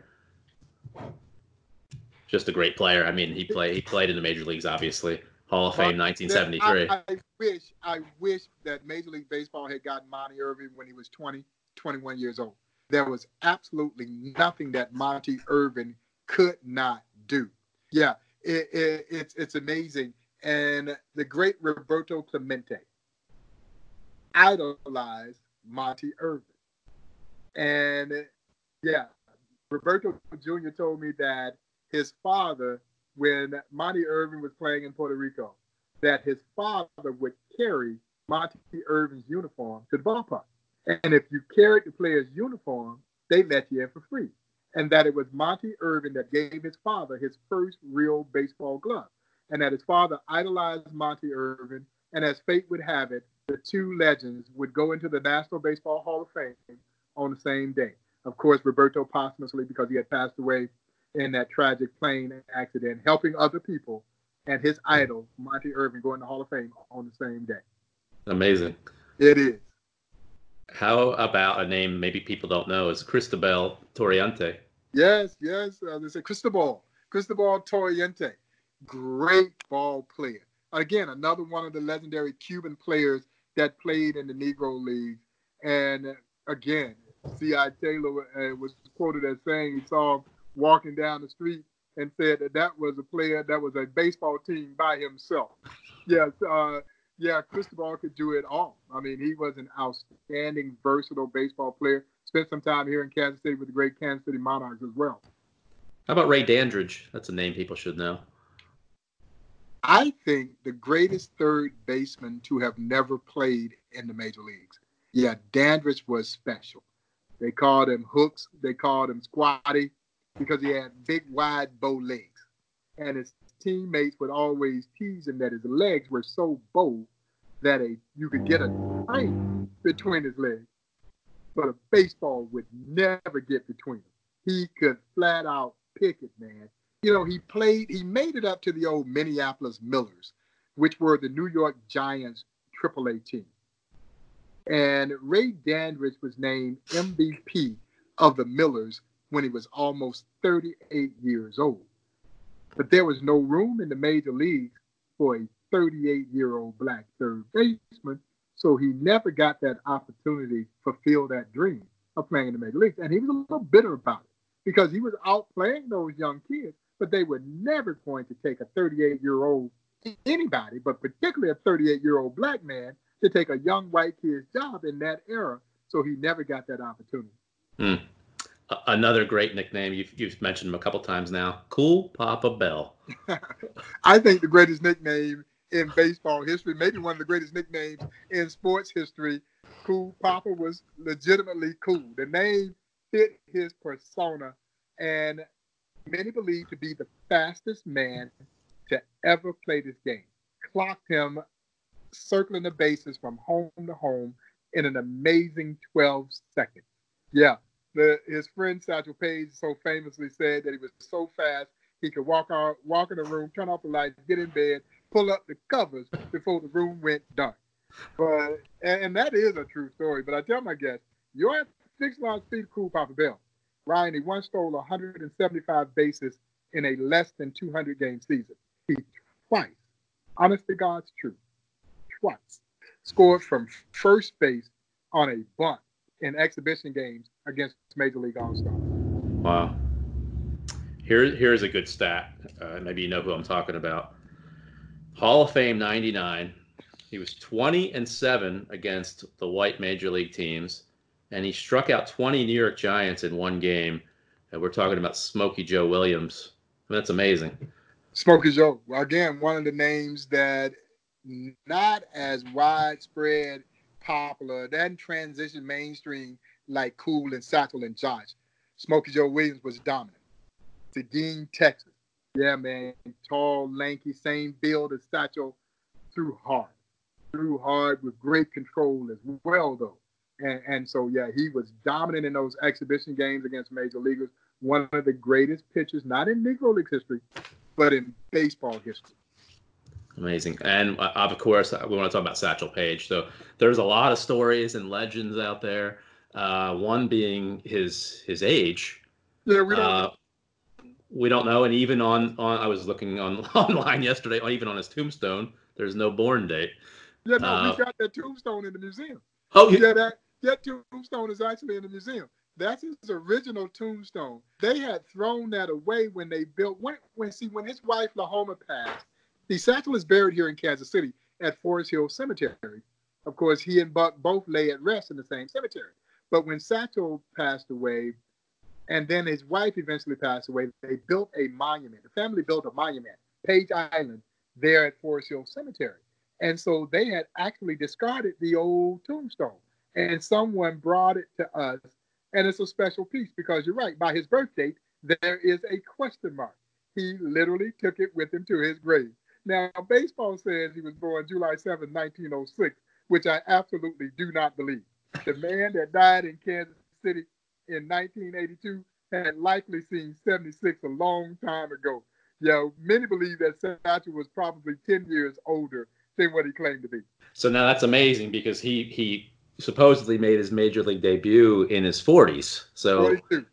just a great player. I mean, he played he played in the major leagues, obviously. Hall of Fame, 1973. I, I, wish I wish that Major League Baseball had gotten Monte Irvin when he was 20, 21 years old. There was absolutely nothing that Monte Irvin could not do. Yeah, it, it, it's it's amazing. And the great Roberto Clemente idolized Monte Irvin. And yeah, Roberto Jr. told me that his father when Monte Irvin was playing in Puerto Rico, that his father would carry Monte Irvin's uniform to the ballpark. And if you carried the player's uniform, they let you in for free. And that it was Monte Irvin that gave his father his first real baseball glove. And that his father idolized Monte Irvin. And as fate would have it, the two legends would go into the National Baseball Hall of Fame on the same day. Of course, Roberto posthumously, because he had passed away in that tragic plane accident, helping other people, and his idol, Monte Irvin, going to Hall of Fame on the same day. Amazing. It is. How about a name maybe people don't know is Cristobal Torriente? Yes, yes. Uh, they say Cristobal, Cristobal Torriente. Great ball player. Again, another one of the legendary Cuban players that played in the Negro League. And again, C.I. Taylor uh, was quoted as saying he saw walking down the street and said that that was a player that was a baseball team by himself. Yes, uh, yeah, Cristobal could do it all. I mean, he was an outstanding, versatile baseball player. Spent some time here in Kansas City with the great Kansas City Monarchs as well. How about Ray Dandridge? That's a name people should know. I think the greatest third baseman to have never played in the major leagues. Yeah, Dandridge was special. They called him Hooks. They called him Squatty because he had big, wide bow legs. And his teammates would always tease him that his legs were so bow that a you could get a train between his legs, but a baseball would never get between them. He could flat out pick it, man. You know, he played, he made it up to the old Minneapolis Millers, which were the New York Giants AAA team. And Ray Dandridge was named MVP of the Millers when he was almost 38 years old. But there was no room in the major leagues for a 38 year old black third baseman. So he never got that opportunity to fulfill that dream of playing in the major leagues. And he was a little bitter about it because he was out playing those young kids, but they were never going to take a 38 year old anybody, but particularly a 38 year old black man, to take a young white kid's job in that era. So he never got that opportunity. Hmm. Another great nickname you've, you've mentioned him a couple times now. Cool Papa Bell. I think the greatest nickname in baseball history, maybe one of the greatest nicknames in sports history. Cool Papa was legitimately cool. The name fit his persona, and many believe to be the fastest man to ever play this game. Clocked him circling the bases from home to home in an amazing 12 seconds. Yeah, the, his friend Satchel Paige so famously said that he was so fast he could walk out, walk in the room, turn off the lights, get in bed, pull up the covers before the room went dark. But and, and that is a true story. But I tell my guests, you're at six line speed cool Papa Bell. Ryan, he once stole 175 bases in a less than 200 game season. He twice, honest to God's truth, twice scored from first base on a bunt in exhibition games against Major League All Stars. Wow. Here, here's a good stat. Uh, maybe you know who I'm talking about. Hall of Fame 99. He was 20 and 7 against the white major league teams, and he struck out 20 New York Giants in one game. And we're talking about Smokey Joe Williams. I mean, that's amazing. Smokey Joe, again, one of the names that not as widespread popular, doesn't mainstream like Cool and Satchel and Josh. Smokey Joe Williams was dominant. To Dean, Texas. Yeah, man. Tall, lanky, same build as Satchel. Threw hard. Threw hard with great control as well, though. And, and so, yeah, he was dominant in those exhibition games against major leaguers. One of the greatest pitchers, not in Negro League history, but in baseball history. Amazing. And uh, of course, we want to talk about Satchel Paige. So there's a lot of stories and legends out there. Uh, one being his his age. Yeah, we don't. Uh, we don't know, and even on, on I was looking on online yesterday, even on his tombstone, there's no born date. Yeah, no, uh, we got that tombstone in the museum. Oh, yeah, that that tombstone is actually in the museum. That's his original tombstone. They had thrown that away when they built when when see when his wife Lahoma passed. The Satchel is buried here in Kansas City at Forest Hill Cemetery. Of course, he and Buck both lay at rest in the same cemetery. But when Satchel passed away, and then his wife eventually passed away, they built a monument. The family built a monument, Page Island, there at Forest Hill Cemetery. And so they had actually discarded the old tombstone. And someone brought it to us. And it's a special piece because you're right, by his birth date, there is a question mark. He literally took it with him to his grave. Now, baseball says he was born July 7, 1906, which I absolutely do not believe. The man that died in Kansas City in 1982 had likely seen 76 a long time ago. Yeah, many believe that Satchel was probably 10 years older than what he claimed to be. So now that's amazing because he he supposedly made his major league debut in his 40s. So 42.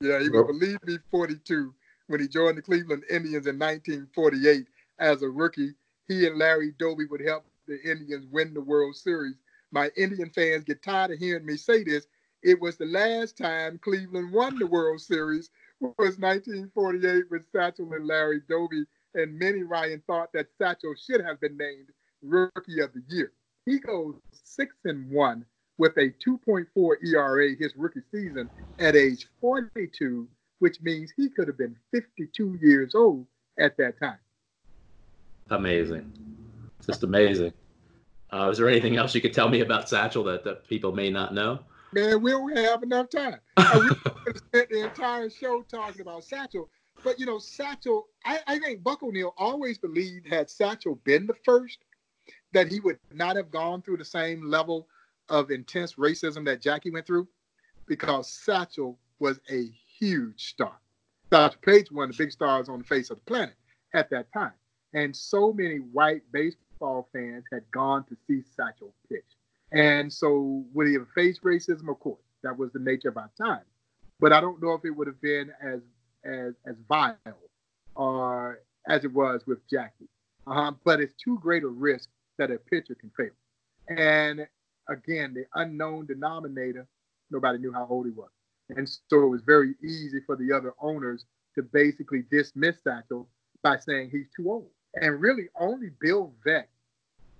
Yeah, he was believed to be 42 when he joined the Cleveland Indians in 1948 as a rookie. He and Larry Doby would help the Indians win the World Series. My Indian fans get tired of hearing me say this. It was the last time Cleveland won the World Series was 1948 with Satchel and Larry Doby, and many Ryan thought that Satchel should have been named Rookie of the Year. He goes six and one with a 2.4 ERA his rookie season at age 42, which means he could have been 52 years old at that time amazing. Just amazing. Uh, is there anything else you could tell me about Satchel that, that people may not know? Man, we don't have enough time. I we spent the entire show talking about Satchel. But, you know, Satchel, I, I think Buck O'Neil always believed had Satchel been the first, that he would not have gone through the same level of intense racism that Jackie went through because Satchel was a huge star. Satchel Paige, one of the big stars on the face of the planet at that time. And so many white baseball fans had gone to see Satchel pitch. And so would he have faced racism? Of course, that was the nature of our time. but I don't know if it would have been as as as vile or as it was with Jackie. Uh-huh. But it's too great a risk that a pitcher can fail. And again, the unknown denominator, nobody knew how old he was. And so it was very easy for the other owners to basically dismiss Satchel by saying he's too old. And really, only Bill Veeck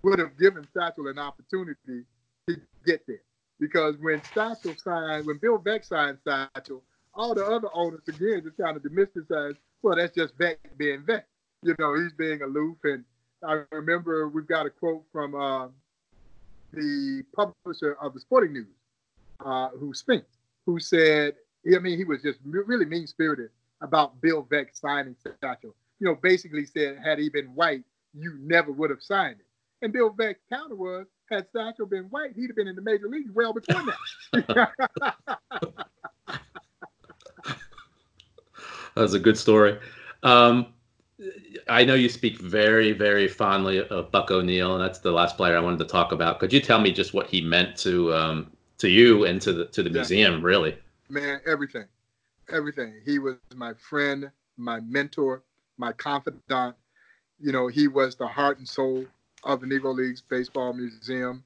would have given Satchel an opportunity to get there. Because when Satchel signed, when Bill Veeck signed Satchel, all the other owners again just kind of as, well, that's just Veeck being Veeck. You know, he's being aloof. And I remember we've got a quote from uh, the publisher of the Sporting News, uh, who Spinks, who said, I mean, he was just really mean spirited about Bill Veeck signing Satchel. You know, basically said, had he been white, you never would have signed it. And Bill Veeck's counter was, had Satchel been white, he'd have been in the major leagues well before that. that was a good story. Um, I know you speak very, very fondly of Buck O'Neill, and that's the last player I wanted to talk about. Could you tell me just what he meant to um, to you and to the to the yeah. museum, really? Man, everything, everything. He was my friend, my mentor, my confidant. You know, he was the heart and soul of the Negro Leagues Baseball Museum.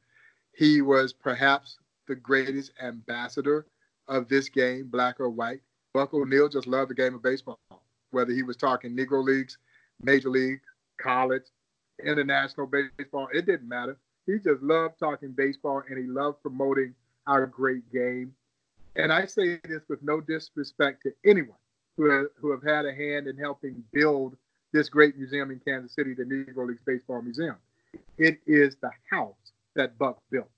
He was perhaps the greatest ambassador of this game, black or white. Buck O'Neil just loved the game of baseball, whether he was talking Negro Leagues, Major League, college, international baseball. It didn't matter. He just loved talking baseball and he loved promoting our great game. And I say this with no disrespect to anyone who have, who have had a hand in helping build this great museum in Kansas City, the Negro Leagues Baseball Museum. It is the house that Buck built.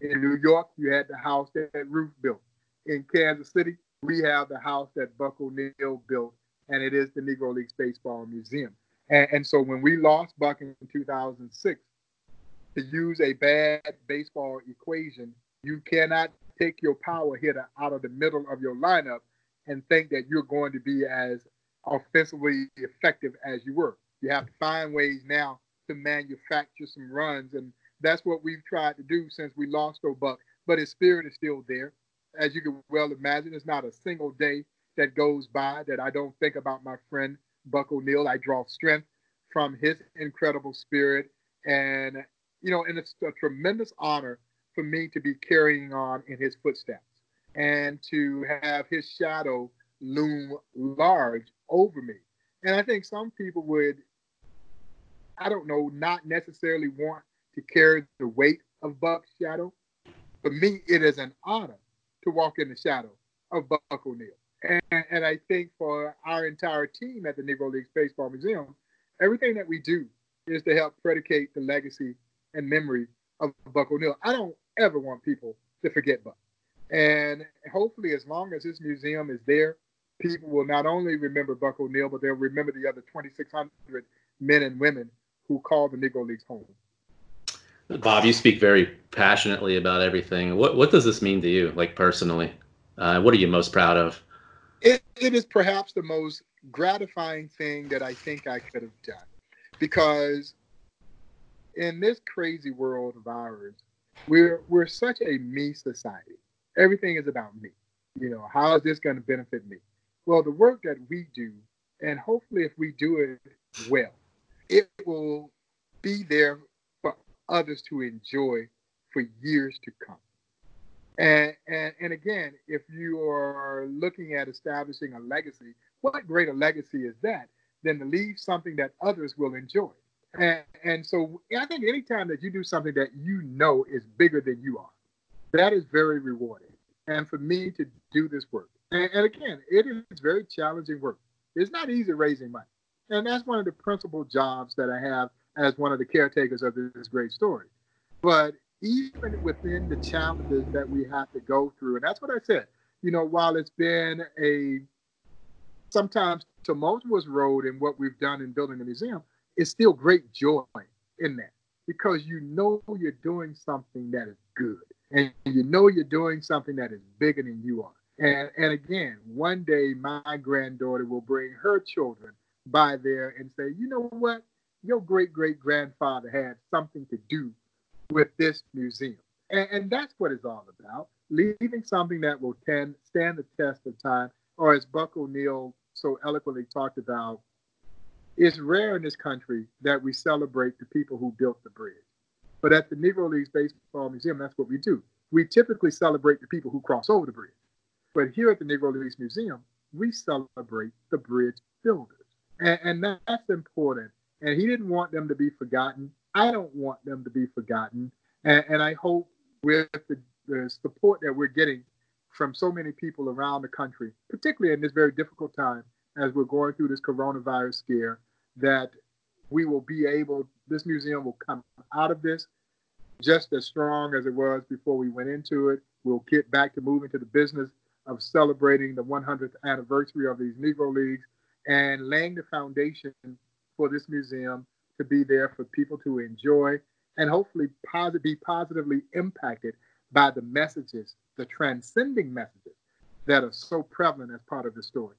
In New York, you had the house that Ruth built. In Kansas City, we have the house that Buck O'Neil built, and it is the Negro Leagues Baseball Museum. And, and so when we lost Buck in 2006, to use a bad baseball equation, you cannot take your power hitter out of the middle of your lineup and think that you're going to be as offensively effective as you were. You have to find ways now to manufacture some runs, and that's what we've tried to do since we lost O'Buck. But his spirit is still there, as you can well imagine. It's not a single day that goes by that I don't think about my friend Buck O'Neil. I draw strength from his incredible spirit, and you know, and it's a tremendous honor for me to be carrying on in his footsteps and to have his shadow loom large over me. And I think some people would, I don't know, not necessarily want to carry the weight of Buck's shadow. For me, it is an honor to walk in the shadow of Buck O'Neil. And, and I think for our entire team at the Negro Leagues Baseball Museum, everything that we do is to help predicate the legacy and memory of Buck O'Neil. I don't ever want people to forget Buck. And hopefully, as long as this museum is there, people will not only remember Buck O'Neil, but they'll remember the other 2,600 men and women who called the Negro Leagues home. Bob, you speak very passionately about everything. What what does this mean to you, like personally? Uh, what are you most proud of? It, it is perhaps the most gratifying thing that I think I could have done, because in this crazy world of ours, we're we're such a me society. Everything is about me. You know, how is this going to benefit me? Well, the work that we do, and hopefully if we do it well, it will be there for others to enjoy for years to come. And, and, and again, if you are looking at establishing a legacy, what greater legacy is that than to leave something that others will enjoy? And, and so I think anytime that you do something that you know is bigger than you are, that is very rewarding. And for me to do this work, and, and again, it is very challenging work. It's not easy raising money. And that's one of the principal jobs that I have as one of the caretakers of this great story. But even within the challenges that we have to go through, and that's what I said, you know, while it's been a sometimes tumultuous road in what we've done in building the museum, it's still great joy in that because you know you're doing something that is good and you know you're doing something that is bigger than you are. And, and again, one day my granddaughter will bring her children by there and say, you know what? Your great great grandfather had something to do with this museum. And, and that's what it's all about. leaving something that will stand the test of time, or as Buck O'Neil so eloquently talked about, it's rare in this country that we celebrate the people who built the bridge. But at the Negro Leagues Baseball Museum, that's what we do. We typically celebrate the people who cross over the bridge. But here at the Negro Leagues Museum, we celebrate the bridge builders. And, and that's important. And he didn't want them to be forgotten. I don't want them to be forgotten. And, and I hope with the, the support that we're getting from so many people around the country, particularly in this very difficult time as we're going through this coronavirus scare, that we will be able, this museum will come out of this just as strong as it was before we went into it. We'll get back to moving to the business of celebrating the 100th anniversary of these Negro Leagues and laying the foundation for this museum to be there for people to enjoy and hopefully be positively impacted by the messages, the transcending messages that are so prevalent as part of the story.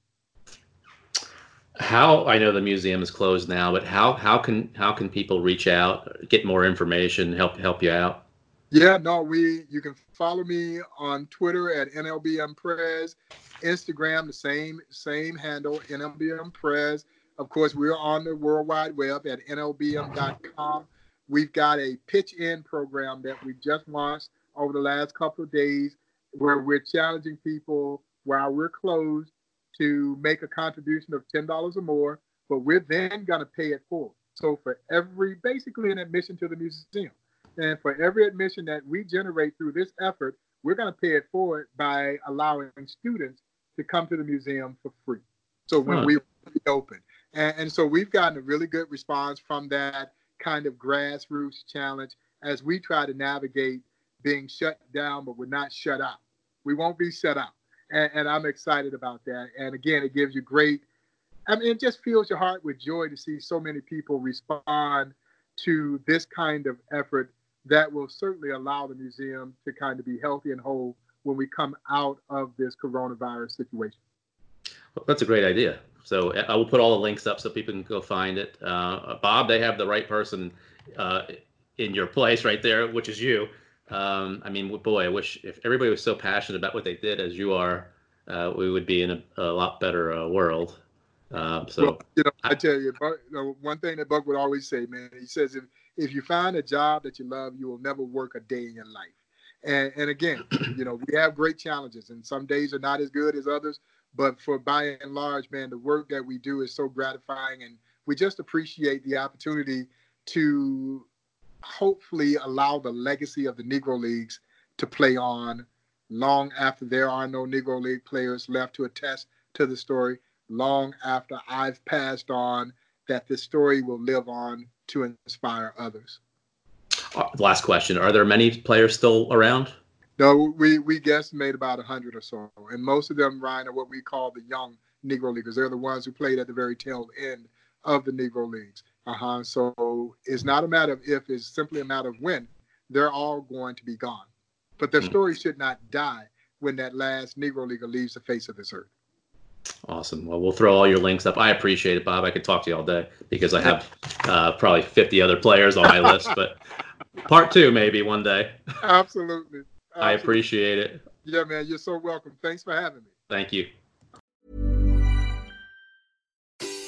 How I know the museum is closed now, but how how can how can people reach out, get more information, help help you out? Yeah, no, we you can follow me on Twitter at NLBM NLBMPrez, Instagram the same same handle NLBM NLBMPrez. Of course, we're on the World Wide Web at NLBM.com. We've got a pitch in program that we just launched over the last couple of days where we're challenging people while we're closed to make a contribution of $10 or more, but we're then going to pay it forward. So for every, basically an admission to the museum, and for every admission that we generate through this effort, we're going to pay it forward by allowing students to come to the museum for free. So when huh. we open, and, and so we've gotten a really good response from that kind of grassroots challenge as we try to navigate being shut down, but we're not shut out. We won't be shut out. And, and, I'm excited about that. And again, it gives you great, I mean, it just fills your heart with joy to see so many people respond to this kind of effort that will certainly allow the museum to kind of be healthy and whole when we come out of this coronavirus situation. Well, that's a great idea. So I will put all the links up so people can go find it. Uh, Bob, they have the right person uh, in your place right there, which is you. Um, I mean, boy, I wish if everybody was so passionate about what they did as you are, uh, we would be in a, a lot better uh, world. Um, so, well, you know, I tell you, Buck, you know, one thing that Buck would always say, man, he says, if if you find a job that you love, you will never work a day in your life. And and again, you know, we have great challenges, and some days are not as good as others. But for by and large, man, the work that we do is so gratifying, and we just appreciate the opportunity to hopefully allow the legacy of the Negro Leagues to play on long after there are no Negro League players left to attest to the story, long after I've passed on, that this story will live on to inspire others. Uh, last question Are there many players still around? No, we, we guesstimate about 100 or so. And most of them, Ryan, are what we call the young Negro Leaguers. They're the ones who played at the very tail end of the Negro Leagues. Uh-huh. So it's not a matter of if, it's simply a matter of when. They're all going to be gone. But their mm. story should not die when that last Negro Leaguer leaves the face of this earth. Awesome. Well, we'll throw all your links up. I appreciate it, Bob. I could talk to you all day because I have uh, probably 50 other players on my list, but part two maybe one day. Absolutely. Absolutely. I appreciate it. Yeah, man. You're so welcome. Thanks for having me. Thank you.